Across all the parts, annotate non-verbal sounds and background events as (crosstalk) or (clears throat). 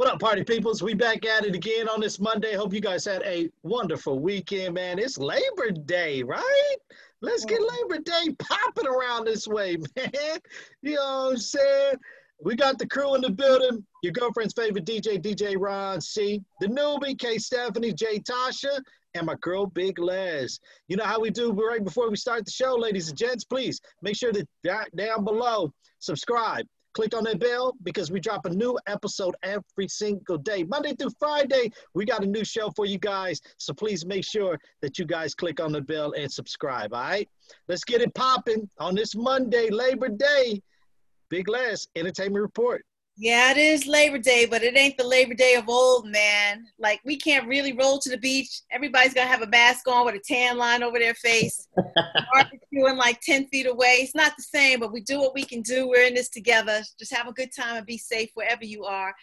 What up, party peoples? We back at it again on this Monday. Hope you guys had a wonderful weekend, man. It's Labor Day, right? Let's get mm. Labor Day popping around this way, (laughs) man. You know what I'm saying? We got the crew in the building. Your girlfriend's favorite DJ, DJ Ron C. The newbie, K Stephanie, J Tasha, and my girl, Big Les. You know how we do right before we start the show, ladies and gents. Please make sure to down below, subscribe, Click on that bell because we drop a new episode every single day. Monday through Friday, we got a new show for you guys. So please make sure that you guys click on the bell and subscribe. All right. Let's get it popping on this Monday, Labor Day. Big Les, Entertainment Report. Yeah, it is Labor Day, but it ain't the Labor Day of old, man. Like we can't really roll to the beach. Everybody's gonna have a mask on with a tan line over their face, (laughs) barbecuing like ten feet away. It's not the same, but we do what we can do. We're in this together. Just have a good time and be safe wherever you are.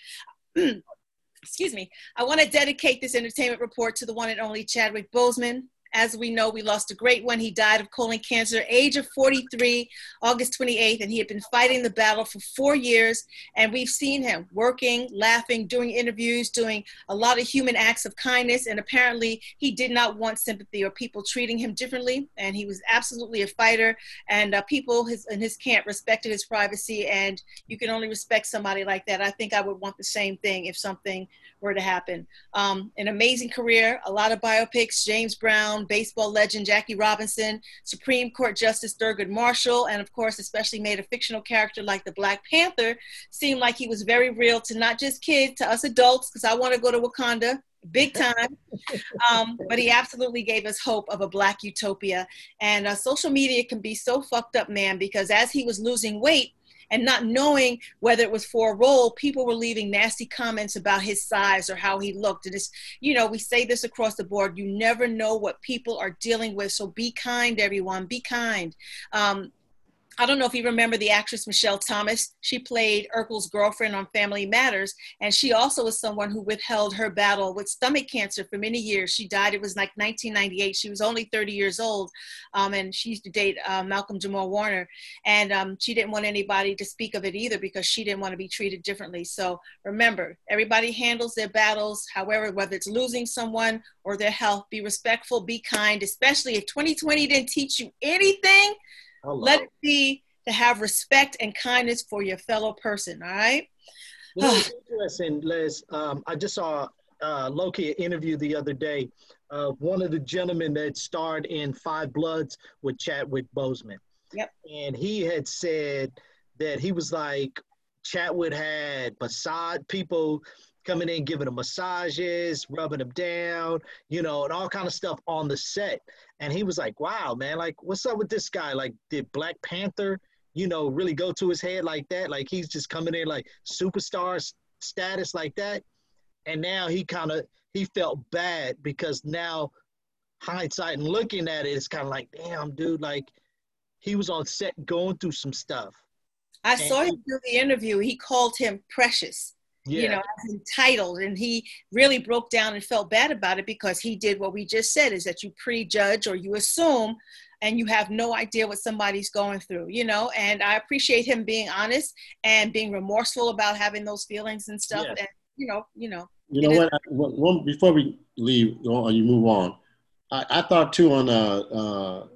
(clears throat) Excuse me. I want to dedicate this entertainment report to the one and only Chadwick Boseman. As we know, we lost a great one. He died of colon cancer, age of 43, August 28th, and he had been fighting the battle for four years. And we've seen him working, laughing, doing interviews, doing a lot of human acts of kindness. And apparently, he did not want sympathy or people treating him differently. And he was absolutely a fighter. And uh, people his, in his camp respected his privacy. And you can only respect somebody like that. I think I would want the same thing if something were to happen. Um, an amazing career, a lot of biopics, James Brown, baseball legend Jackie Robinson, Supreme Court Justice Thurgood Marshall, and of course, especially made a fictional character like the Black Panther seem like he was very real to not just kids, to us adults, because I want to go to Wakanda big (laughs) time. Um, but he absolutely gave us hope of a black utopia. And uh, social media can be so fucked up, man, because as he was losing weight, and not knowing whether it was for a role, people were leaving nasty comments about his size or how he looked. And it's, you know, we say this across the board. You never know what people are dealing with. So be kind, everyone. Be kind. Um, I don't know if you remember the actress Michelle Thomas. She played Urkel's girlfriend on Family Matters, and she also was someone who withheld her battle with stomach cancer for many years. She died, it was like 1998. She was only 30 years old, um, and she used to date uh, Malcolm Jamal Warner. And um, she didn't want anybody to speak of it either because she didn't want to be treated differently. So remember, everybody handles their battles, however, whether it's losing someone or their health, be respectful, be kind, especially if 2020 didn't teach you anything. Let it be to have respect and kindness for your fellow person. All right. Know, interesting, Liz. Um, I just saw uh, Loki interview the other day of one of the gentlemen that starred in Five Bloods with Chadwick Boseman. Yep. And he had said that he was like Chadwick had massage people coming in giving them massages, rubbing them down, you know, and all kind of stuff on the set. And he was like, "Wow, man! Like, what's up with this guy? Like, did Black Panther, you know, really go to his head like that? Like, he's just coming in like superstar status like that." And now he kind of he felt bad because now hindsight and looking at it, it's kind of like, damn, dude, like he was on set going through some stuff. I and saw him do the interview. He called him precious yeah. you know, entitled. And he really broke down and felt bad about it because he did what we just said is that you prejudge or you assume and you have no idea what somebody's going through, you know. And I appreciate him being honest and being remorseful about having those feelings and stuff. Yeah. And you know, you know. You know what? I, one before we leave or you move on, I, I thought too on uh, uh,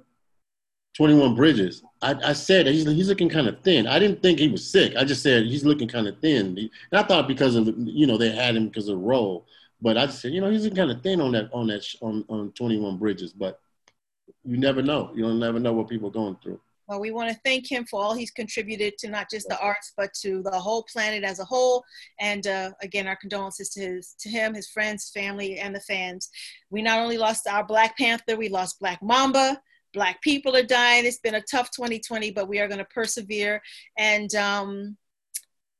21 Bridges. I, I said he's he's looking kind of thin. I didn't think he was sick. I just said he's looking kind of thin. And I thought because of you know they had him because of the role, but I just said you know he's kind of thin on that on that on on 21 Bridges. But you never know. You don't never know what people are going through. Well, we want to thank him for all he's contributed to not just the arts, but to the whole planet as a whole. And uh, again, our condolences to his, to him, his friends, family, and the fans. We not only lost our Black Panther, we lost Black Mamba. Black people are dying. It's been a tough 2020, but we are going to persevere. And, um,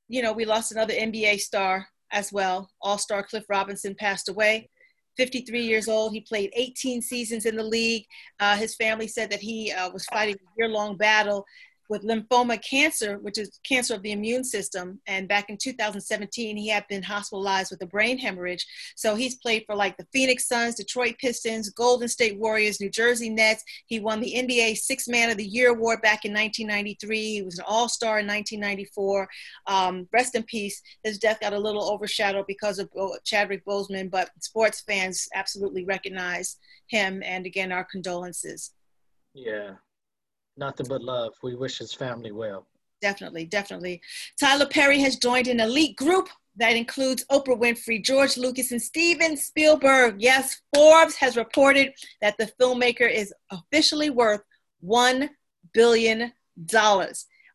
you know, we lost another NBA star as well. All star Cliff Robinson passed away. 53 years old. He played 18 seasons in the league. Uh, his family said that he uh, was fighting a year long battle with lymphoma cancer, which is cancer of the immune system. And back in 2017, he had been hospitalized with a brain hemorrhage. So he's played for like the Phoenix Suns, Detroit Pistons, Golden State Warriors, New Jersey Nets. He won the NBA Six Man of the Year award back in 1993. He was an All Star in 1994. Um, rest in peace. His death got a little overshadowed because of Chadwick Boseman, but sports fans absolutely recognize him. And again, our condolences. Yeah, nothing but love. We wish his family well. Definitely, definitely. Tyler Perry has joined an elite group that includes Oprah Winfrey, George Lucas, and Steven Spielberg. Yes, Forbes has reported that the filmmaker is officially worth $1 billion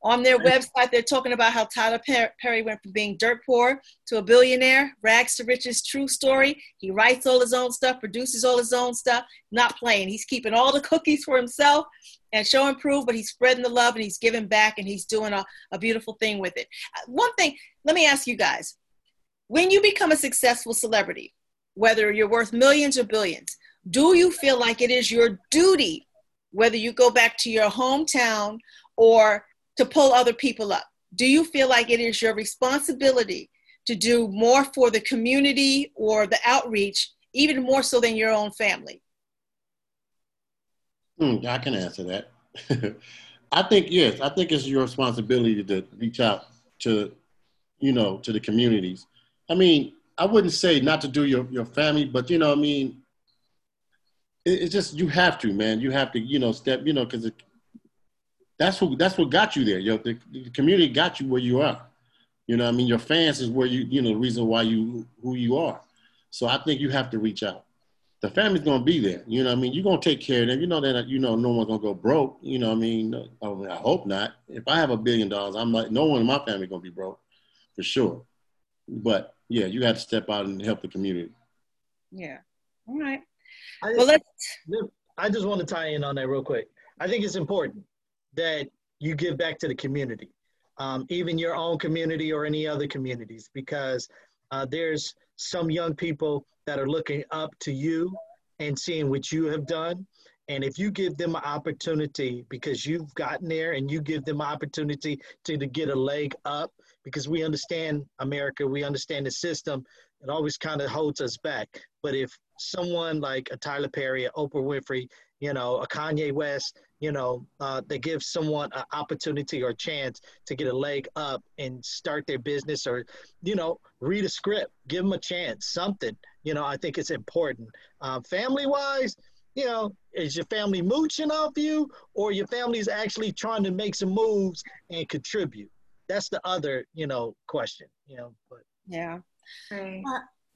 on their website, they're talking about how Tyler Perry went from being dirt poor to a billionaire, rags to riches, true story. He writes all his own stuff, produces all his own stuff, not playing. He's keeping all the (laughs) cookies for himself and show and prove, but he's spreading the love and he's giving back and he's doing a, a beautiful thing with it. Uh, one thing, let me ask you guys when you become a successful celebrity, whether you're worth millions or billions, do you feel like it is your duty, whether you go back to your hometown or to pull other people up? Do you feel like it is your responsibility to do more for the community or the outreach, even more so than your own family? Hmm, I can answer that. (laughs) I think yes. I think it's your responsibility to reach out to, you know, to the communities. I mean, I wouldn't say not to do your your family, but you know, I mean, it, it's just you have to, man. You have to, you know, step, you know, because that's who that's what got you there. Yo, the, the, community got you where you are. You know, I mean, your fans is where you you know the reason why you who you are. So I think you have to reach out. The family's gonna be there. You know, I mean, you're gonna take care of them. You know that you know no one's gonna go broke. You know, I mean, I, mean, I hope not. If I have a billion dollars, I'm like no one in my family gonna be broke, for sure. But yeah, you have to step out and help the community. Yeah. All right. I, well, let's. I just want to tie in on that real quick. I think it's important that you give back to the community, um, even your own community or any other communities, because uh, there's some young people that are looking up to you and seeing what you have done. And if you give them an opportunity because you've gotten there and you give them an opportunity to, to get a leg up, because we understand America, we understand the system, it always kind of holds us back. But if someone like a Tyler Perry, Oprah Winfrey, you know, a Kanye West, you know, uh, they give someone an opportunity or chance to get a leg up and start their business or, you know, read a script, give them a chance, something, you know, I think it's important. Uh, family wise, you know, is your family mooching off you or your family's actually trying to make some moves and contribute? That's the other, you know, question, you know, but. Yeah. Right.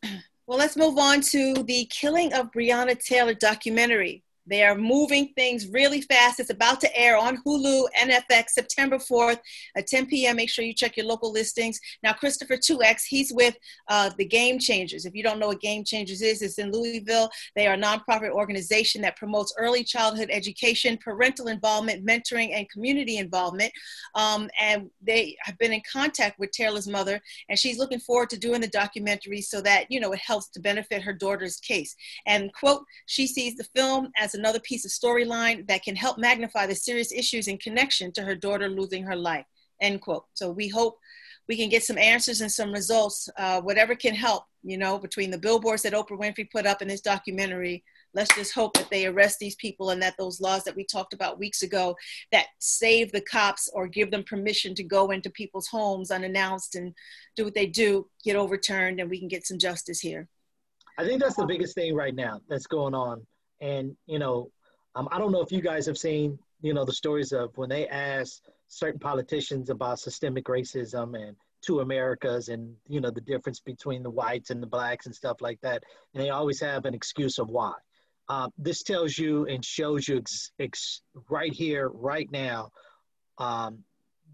Uh, (clears throat) well, let's move on to the killing of Breonna Taylor documentary. They are moving things really fast. It's about to air on Hulu and FX September 4th at 10 p.m. Make sure you check your local listings. Now, Christopher 2X, he's with uh, the Game Changers. If you don't know what Game Changers is, it's in Louisville. They are a nonprofit organization that promotes early childhood education, parental involvement, mentoring, and community involvement. Um, and they have been in contact with Taylor's mother, and she's looking forward to doing the documentary so that, you know, it helps to benefit her daughter's case. And, quote, she sees the film as as another piece of storyline that can help magnify the serious issues in connection to her daughter losing her life. End quote. So we hope we can get some answers and some results, uh, whatever can help, you know, between the billboards that Oprah Winfrey put up in this documentary. Let's just hope that they arrest these people and that those laws that we talked about weeks ago that save the cops or give them permission to go into people's homes unannounced and do what they do get overturned and we can get some justice here. I think that's the biggest thing right now that's going on and, you know, um, I don't know if you guys have seen, you know, the stories of when they ask certain politicians about systemic racism and two Americas and, you know, the difference between the whites and the blacks and stuff like that. And they always have an excuse of why. Um, this tells you and shows you ex- ex- right here, right now, um,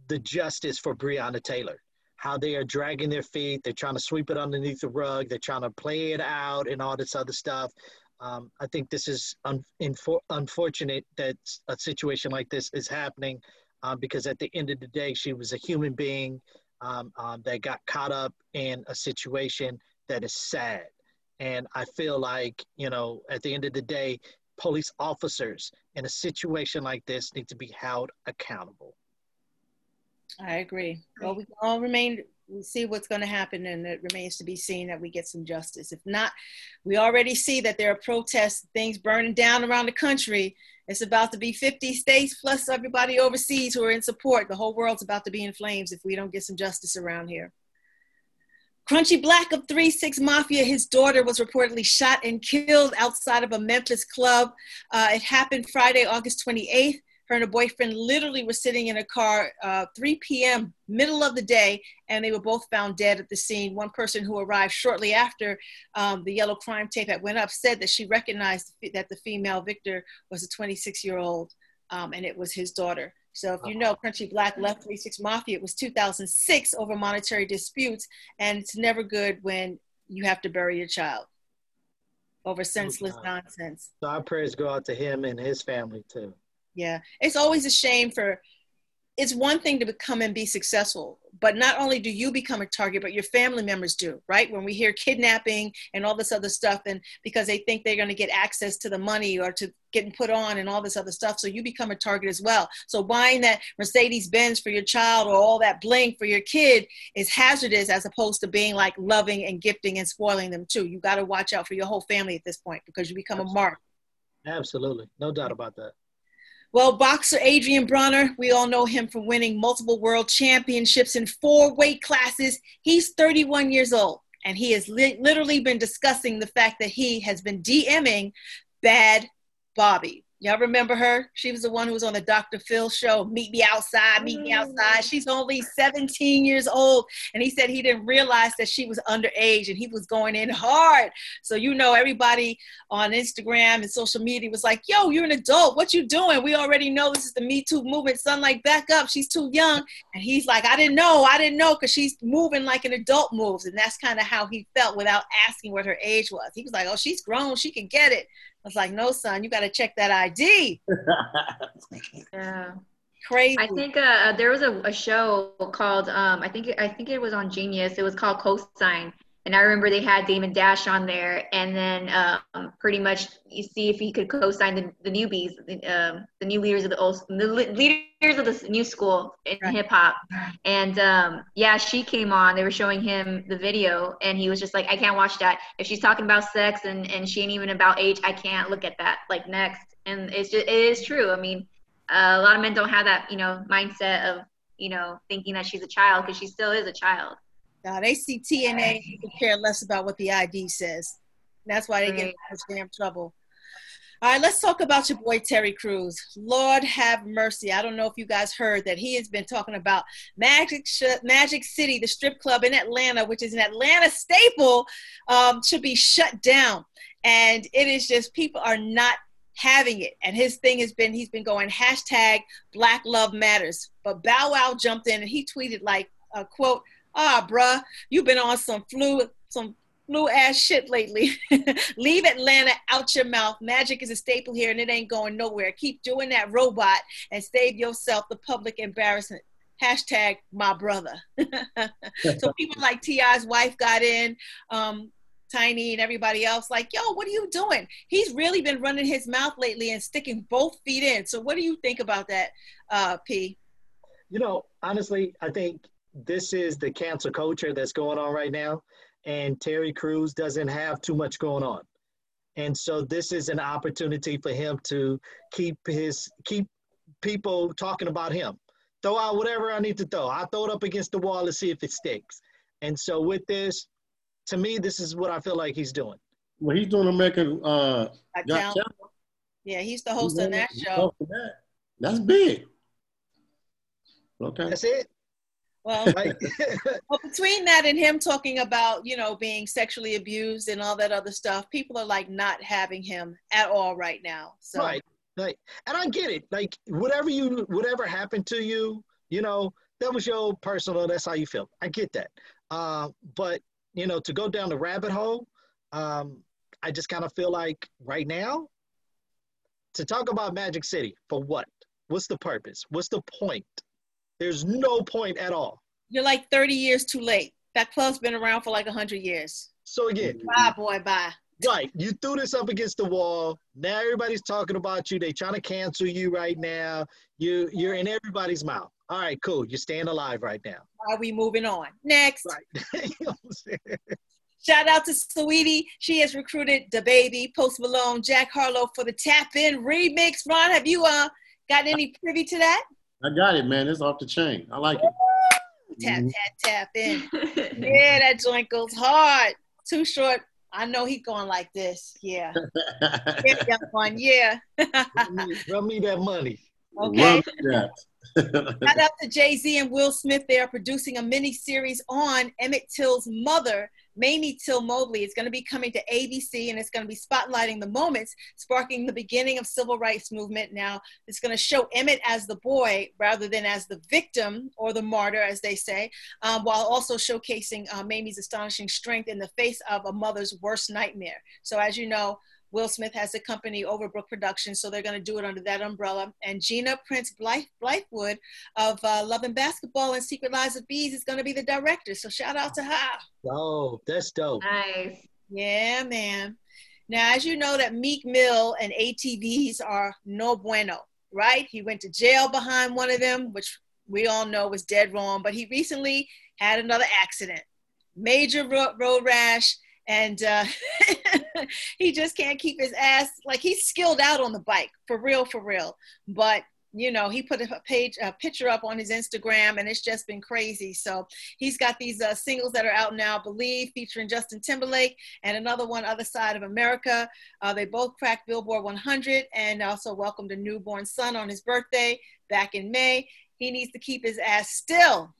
the justice for Breonna Taylor. How they are dragging their feet, they're trying to sweep it underneath the rug, they're trying to play it out and all this other stuff. Um, I think this is un- infor- unfortunate that a situation like this is happening um, because at the end of the day, she was a human being um, um, that got caught up in a situation that is sad. And I feel like, you know, at the end of the day, police officers in a situation like this need to be held accountable. I agree. Well, we all remain. We see what's going to happen, and it remains to be seen that we get some justice. If not, we already see that there are protests, things burning down around the country. It's about to be 50 states plus everybody overseas who are in support. The whole world's about to be in flames if we don't get some justice around here. Crunchy Black of 3 6 Mafia, his daughter was reportedly shot and killed outside of a Memphis club. Uh, it happened Friday, August 28th. Her and her boyfriend literally were sitting in a car uh, 3 p.m., middle of the day, and they were both found dead at the scene. One person who arrived shortly after um, the yellow crime tape had went up said that she recognized that the female victor was a 26 year old um, and it was his daughter. So if you know Crunchy Black left 36 Mafia, it was 2006 over monetary disputes, and it's never good when you have to bury your child over senseless oh, nonsense. So our prayers go out to him and his family too. Yeah, it's always a shame for it's one thing to become and be successful, but not only do you become a target, but your family members do, right? When we hear kidnapping and all this other stuff, and because they think they're going to get access to the money or to getting put on and all this other stuff, so you become a target as well. So buying that Mercedes Benz for your child or all that bling for your kid is hazardous as opposed to being like loving and gifting and spoiling them too. You got to watch out for your whole family at this point because you become Absolutely. a mark. Absolutely, no doubt about that. Well, boxer Adrien Broner, we all know him from winning multiple world championships in four weight classes. He's 31 years old, and he has li- literally been discussing the fact that he has been DMing Bad Bhabie. Y'all remember her? She was the one who was on the Dr. Phil show, Meet Me Outside, Meet Me mm. Outside. She's only 17 years old. And he said he didn't realize that she was underage and he was going in hard. So, you know, everybody on Instagram and social media was like, yo, you're an adult. What you doing? We already know this is the Me Too movement. Sunlight, back up. She's too young. And he's like, I didn't know. I didn't know because she's moving like an adult moves. And that's kind of how he felt without asking what her age was. He was like, oh, she's grown. She can get it was like, no, son, you got to check that ID. (laughs) yeah. Crazy. I think uh, there was a, a show called um, I think I think it was on Genius. It was called Cosign, and I remember they had Damon Dash on there, and then um, pretty much you see if he could co-sign the, the newbies, the, um, the new leaders of the old, the leaders of the new school in right. hip hop. And um, yeah, she came on. They were showing him the video, and he was just like, "I can't watch that. If she's talking about sex and and she ain't even about age, I can't look at that. Like next." And it's just it is true. I mean, uh, a lot of men don't have that you know mindset of you know thinking that she's a child because she still is a child. They see TNA, care less about what the ID says. That's why they get in such damn trouble. All right, let's talk about your boy Terry Crews. Lord have mercy. I don't know if you guys heard that he has been talking about Magic Sh- Magic City, the strip club in Atlanta, which is an Atlanta staple, um, should be shut down. And it is just people are not having it. And his thing has been he's been going hashtag Black Love Matters. But Bow Wow jumped in and he tweeted like, uh, "quote ah, bruh, you've been on some flu, some flu ass shit lately. (laughs) Leave Atlanta out your mouth. Magic is a staple here and it ain't going nowhere. Keep doing that robot and save yourself the public embarrassment. Hashtag my brother. (laughs) so people like T.I.'s wife got in, um, Tiny and everybody else, like, yo, what are you doing? He's really been running his mouth lately and sticking both feet in. So what do you think about that, uh, P? You know, honestly, I think this is the cancel culture that's going on right now, and Terry Crews doesn't have too much going on. And so this is an opportunity for him to keep his keep people talking about him. Throw out whatever I need to throw. I throw it up against the wall to see if it sticks. And so with this, to me, this is what I feel like he's doing. Well, he's doing American uh Got Yeah, he's the host he's of that show. That. That's big. Okay. That's it. Well, (laughs) well, between that and him talking about, you know, being sexually abused and all that other stuff, people are like not having him at all right now. So Right. Right. And I get it. Like whatever you whatever happened to you, you know, that was your personal, that's how you feel. I get that. Uh, but you know, to go down the rabbit hole, um, I just kind of feel like right now, to talk about Magic City, for what? What's the purpose? What's the point? There's no point at all. You're like 30 years too late. That club's been around for like 100 years. So again, bye, boy, bye. Right, you threw this up against the wall. Now everybody's talking about you. They're trying to cancel you right now. You you're in everybody's mouth. All right, cool. You're staying alive right now. Are we moving on? Next. Right. (laughs) You know what I'm saying? Shout out to Saweetie. She has recruited DaBaby, Post Malone, Jack Harlow for the Tap In remix. Ron, have you uh got any privy to that? I got it, man. It's off the chain. I like it. Tap, Mhm. tap, tap in. (laughs) Yeah, that joint goes hard. Too short. I know he going like this. Yeah. (laughs) Yeah, young one. Yeah. run, me, run me that money. Okay. Run that. (laughs) Shout out to Jay Z and Will Smith. They are producing a mini series on Emmett Till's mother, Mamie Till Mobley. is going to be coming to ABC and it's going to be spotlighting the moments sparking the beginning of civil rights movement. Now, it's going to show Emmett as the boy rather than as the victim or the martyr, as they say, um, while also showcasing uh, Mamie's astonishing strength in the face of a mother's worst nightmare. So, as you know, Will Smith has a company Overbrook Productions, so they're going to do it under that umbrella. And Gina Prince Blythe, Blythewood of uh, Love and Basketball and Secret Lives of Bees is going to be the director. So shout out to her. Oh, that's dope. nice. Yeah, man. Now, as you know, that Meek Mill and ATVs are no bueno, right? He went to jail behind one of them, which we all know was dead wrong. But he recently had another accident, major road rash, and uh, (laughs) (laughs) he just can't keep his ass like he's skilled out on the bike for real, for real. But you know, he put a page, a picture up on his Instagram, and it's just been crazy. So he's got these uh, singles that are out now, Believe, featuring Justin Timberlake, and another one, Other Side of America. Uh, they both cracked Billboard 100 and also welcomed a newborn son on his birthday back in May. He needs to keep his ass still.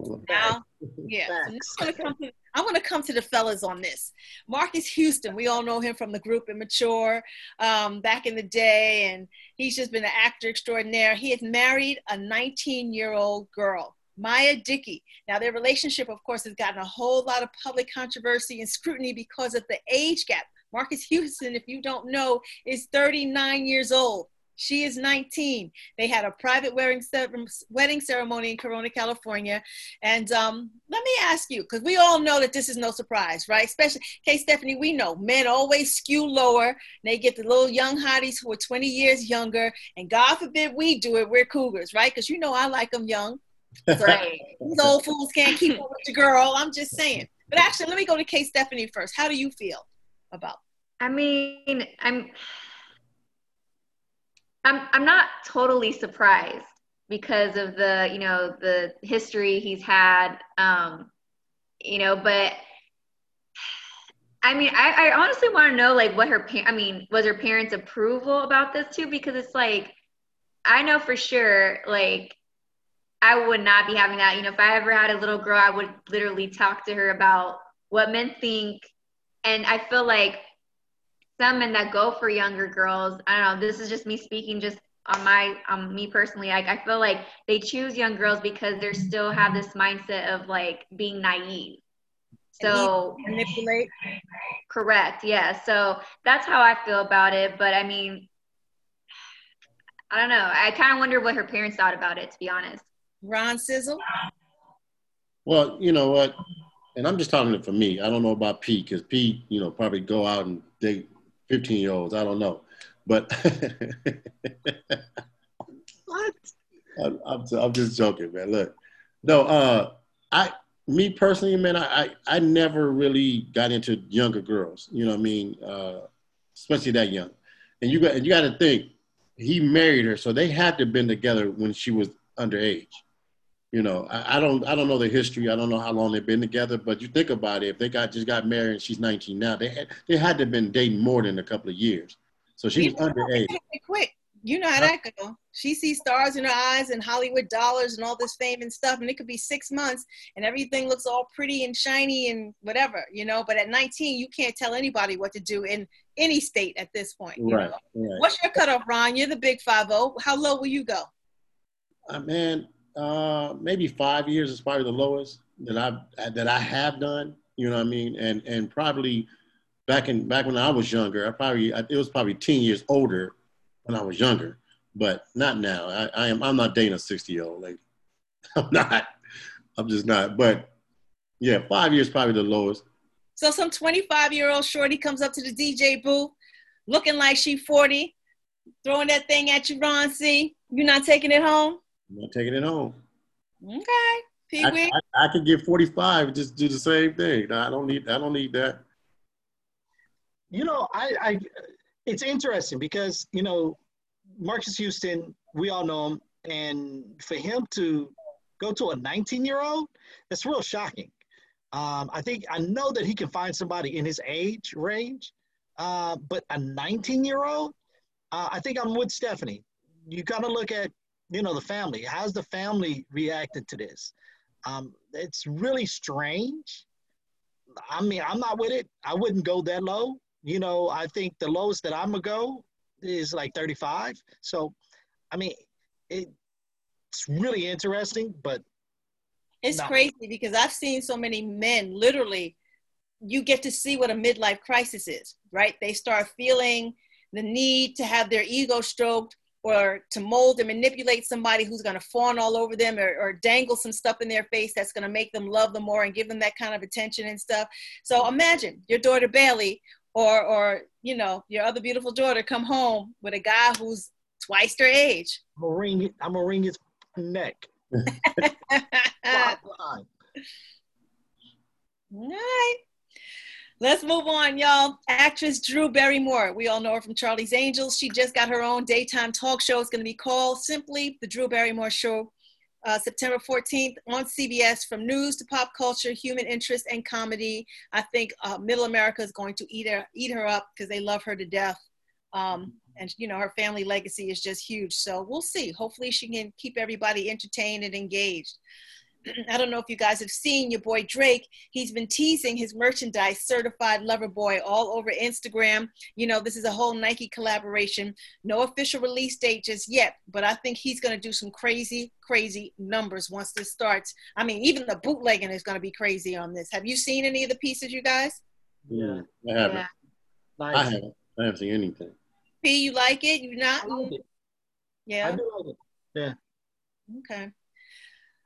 (laughs) Now, yeah. So Facts. I'm gonna come to I'm gonna come to the fellas on this. Marques Houston, we all know him from the group Immature um, back in the day, and he's just been an actor extraordinaire. He has married a 19-year-old girl, Miya Dickey. Now their relationship, of course, has gotten a whole lot of public controversy and scrutiny because of the age gap. Marques Houston, if you don't know, is 39 years old. She is 19. They had a private wedding, wedding ceremony in Corona, California. And um, let me ask you, because we all know that this is no surprise, right? Especially, okay, Stephanie, we know men always skew lower. They get the little young hotties who are 20 years younger. And God forbid we do it, we're cougars, right? Because you know I like them young. (laughs) Right. These old fools can't keep up with the girl. I'm just saying. But actually, let me go to Kay Stephanie first. How do you feel about I mean, I'm I'm I'm not totally surprised because of the, you know, the history he's had um you know, but I mean, I, I honestly want to know like what her pa- I mean, was her parents' approval about this too because it's like I know for sure like I would not be having that. You know, if I ever had a little girl, I would literally talk to her about what men think. And I feel like some men that go for younger girls, I don't know, this is just me speaking just on my on me personally. Like I feel like they choose young girls because they still have this mindset of like being naive. So manipulate? correct, yeah. So that's how I feel about it. But I mean, I don't know. I kind of wonder what her parents thought about it, to be honest. Ron Sizzle? Well, you know what? And I'm just talking it for me. I don't know about Pete because Pete, you know, probably go out and date 15 year olds. I don't know. But (laughs) What? I'm, I'm, I'm just joking, man. Look, no, uh, I, me personally, man, I, I, I never really got into younger girls. You know what I mean? Uh, especially that young. And you got, you got to think, he married her, so they had to have been together when she was underage. You know, I, I don't, I don't know the history. I don't know how long they've been together. But you think about it, if they got just got married and she's 19 now, they had, they had to have been dating more than a couple of years. So she was underage. Quick. You know how that go. She sees stars in her eyes and Hollywood dollars and all this fame and stuff, and it could be six months and everything looks all pretty and shiny and whatever, you know. But at 19, you can't tell anybody what to do in any state at this point. you Right, know? right. What's your cutoff, Ron? You're the big five zero. How low will you go? Uh, man, uh, maybe five years is probably the lowest that I that I have done. You know what I mean? And and probably back in back when I was younger, I probably it was probably ten years older when I was younger, but not now. I, I am I'm not dating a sixty year old lady. (laughs) I'm not. I'm just not. But yeah, five years probably the lowest. So some 25 year old shorty comes up to the DJ booth, looking like she 40, throwing that thing at you, Ron C. You're not taking it home? I'm not taking it home. Okay. Pee I, Wee. I, I could get 45 and just do the same thing. No, I don't need I don't need that. You know, I, I it's interesting because you know Marques Houston, we all know him, and for him to go to a 19 year old, that's real shocking. Um, I think I know that he can find somebody in his age range, uh, but a 19 year old, uh, I think I'm with Stephanie. You got to look at you know the family. How's the family reacted to this? Um, it's really strange. I mean, I'm not with it. I wouldn't go that low. You know, I think the lowest that I'm gonna go is like 35. So, I mean, it, it's really interesting, but It's No. crazy because I've seen so many men literally you get to see what a midlife crisis is, right? They start feeling the need to have their ego stroked or to mold and manipulate somebody who's going to fawn all over them or, or dangle some stuff in their face that's going to make them love them more and give them that kind of attention and stuff. So imagine your daughter Bailey or, or you know, your other beautiful daughter come home with a guy who's twice their age. I'm gonna wring it. I'm gonna wring his neck. (laughs) All right. Let's move on, y'all. Actress Drew Barrymore. We all know her from Charlie's Angels. She just got her own daytime talk show. It's going to be called simply The Drew Barrymore Show. Uh, September 14th on CBS from news to pop culture, human interest, and comedy. I think uh, Middle America is going to eat her, eat her up because they love her to death. Um, and, you know, her family legacy is just huge. So we'll see. Hopefully, she can keep everybody entertained and engaged. (clears throat) I don't know if you guys have seen your boy Drake. He's been teasing his merchandise, Certified Lover Boy, all over Instagram. You know, this is a whole Nike collaboration. No official release date just yet, but I think he's going to do some crazy, crazy numbers once this starts. I mean, even the bootlegging is going to be crazy on this. Have you seen any of the pieces, you guys? Yeah, I haven't. Yeah. I haven't. I haven't seen anything. P, you like it? You not? I like it. I do like it. Yeah. Okay.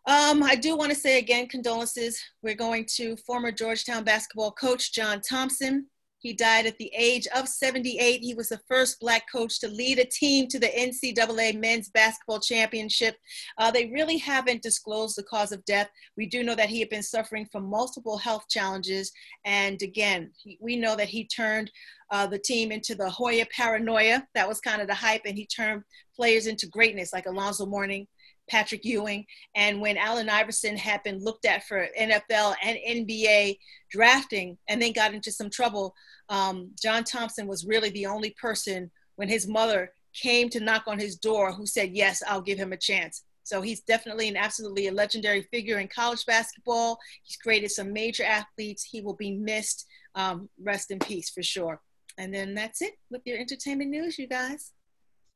Um, I do want to say again, condolences. We're going to former Georgetown basketball coach John Thompson. He died at the age of 78. He was the first Black coach to lead a team to the NCAA men's basketball championship. Uh, they really haven't disclosed the cause of death. We do know that he had been suffering from multiple health challenges. And again, he, we know that he turned uh, the team into the Hoya paranoia. That was kind of the hype. And he turned players into greatness like Alonzo Mourning, Patrick Ewing. And when Allen Iverson had been looked at for NFL and NBA drafting and then got into some trouble, um, John Thompson was really the only person when his mother came to knock on his door who said, Yes, I'll give him a chance. So he's definitely and absolutely a legendary figure in college basketball. He's created some major athletes. He will be missed. Um, rest in peace for sure. And then that's it with your entertainment news, you guys.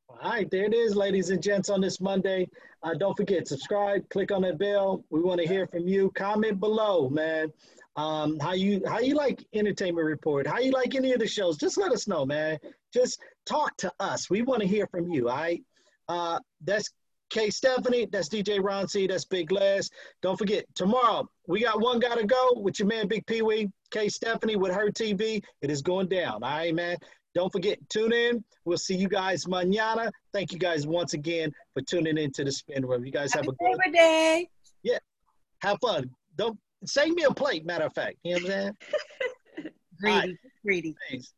All right, there it is, ladies and gents, on this Monday. Uh, don't forget, subscribe, click on that bell. We want to hear from you. Comment below, man. Um, how you how you like Entertainment Report? How you like any of the shows? Just let us know, man. Just talk to us. We want to hear from you. All right. Uh, that's K Stephanie. That's DJ Ron C. That's Big Les. Don't forget, tomorrow we got one gotta go with your man Big Pee Wee. K Stephanie with her TV. It is going down. All right, man. Don't forget, tune in. We'll see you guys mañana. Thank you guys once again for tuning into the spin room. You guys have a good day. Yeah. have fun. Don't save me a plate, matter of fact. You know what I'm saying? (laughs) Greedy, greedy. Thanks.